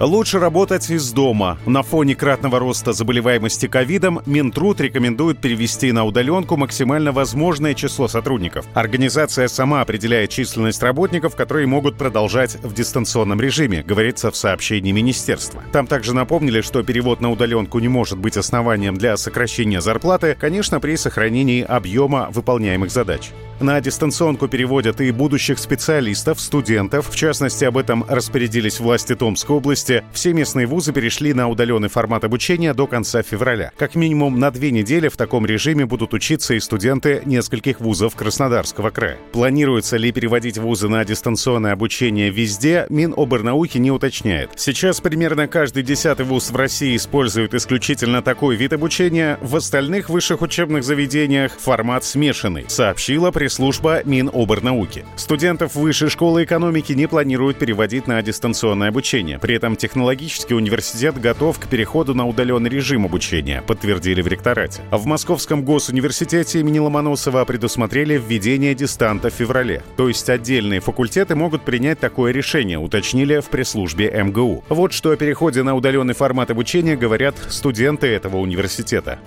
Лучше работать из дома. На фоне кратного роста заболеваемости ковидом Минтруд рекомендует перевести на удаленку максимально возможное число сотрудников. Организация сама определяет численность работников, которые могут продолжать в дистанционном режиме, говорится в сообщении министерства. Там также напомнили, что перевод на удаленку не может быть основанием для сокращения зарплаты, конечно, при сохранении объема выполняемых задач. На дистанционку переводят и будущих специалистов, студентов. В частности, об этом распорядились власти Томской области. Все местные вузы перешли на удаленный формат обучения до конца февраля. Как минимум на две недели в таком режиме будут учиться и студенты нескольких вузов Краснодарского края. Планируется ли переводить вузы на дистанционное обучение везде, Миноборнауки не уточняет. Сейчас примерно каждый десятый вуз в России использует исключительно такой вид обучения. В остальных высших учебных заведениях формат смешанный, сообщила пресс служба Миноборнауки. Студентов высшей школы экономики не планируют переводить на дистанционное обучение. При этом технологический университет готов к переходу на удаленный режим обучения, подтвердили в ректорате. В Московском госуниверситете имени Ломоносова предусмотрели введение дистанта в феврале. То есть отдельные факультеты могут принять такое решение, уточнили в пресс-службе МГУ. Вот что о переходе на удаленный формат обучения говорят студенты этого университета.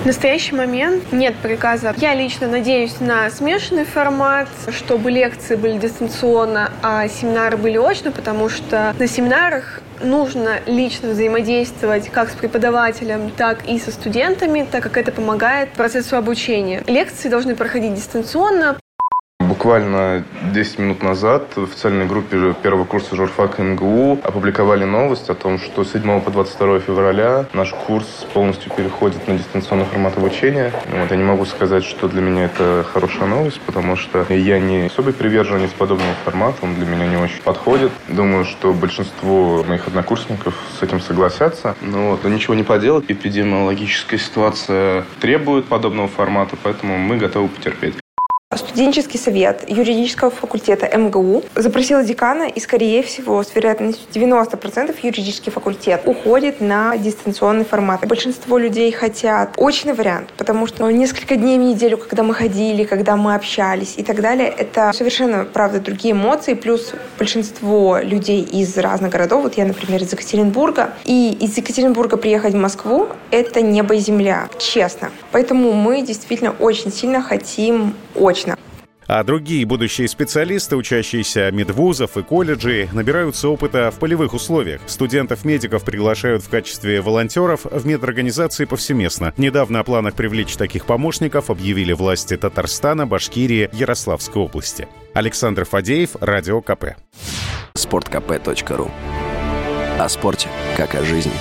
В настоящий момент нет приказа. Я лично надеюсь на смешанный формат, чтобы лекции были дистанционно, а семинары были очно, потому что на семинарах нужно лично взаимодействовать как с преподавателем, так и со студентами, так как это помогает процессу обучения. Лекции должны проходить дистанционно. Буквально 10 минут назад в официальной группе первого курса журфака МГУ опубликовали новость о том, что с 7 по 22 февраля наш курс полностью переходит на дистанционный формат обучения. Вот, я не могу сказать, что для меня это хорошая новость, потому что я не особый приверженец подобного формата, он для меня не очень подходит. Думаю, что большинство моих однокурсников с этим согласятся. Но, вот, но ничего не поделать, эпидемиологическая ситуация требует подобного формата, поэтому мы готовы потерпеть. Студенческий совет юридического факультета МГУ запросил декана, и, скорее всего, с вероятностью 90% юридический факультет уходит на дистанционный формат. Большинство людей хотят очный вариант, потому что несколько дней в неделю, когда мы ходили, когда мы общались и так далее, это совершенно, правда, другие эмоции, плюс большинство людей из разных городов, вот я, например, из Екатеринбурга, и из Екатеринбурга приехать в Москву — это небо и земля, честно. Поэтому мы действительно очень сильно хотим очно. А другие будущие специалисты, учащиеся медвузов и колледжей, набираются опыта в полевых условиях. Студентов-медиков приглашают в качестве волонтеров в медорганизации повсеместно. Недавно о планах привлечь таких помощников объявили власти Татарстана, Башкирии, Ярославской области. Александр Фадеев, Радио КП. Спорткп.ру О спорте, как о жизни.